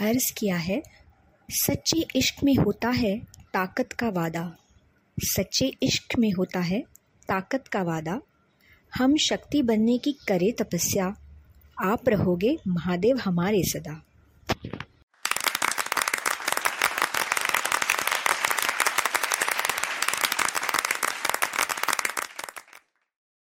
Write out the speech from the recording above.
अर्ज़ किया है, सच्चे इश्क में होता है ताकत का वादा। सच्चे इश्क में होता है ताकत का वादा। हम शक्ति बनने की करे तपस्या। आप रहोगे महादेव हमारे सदा।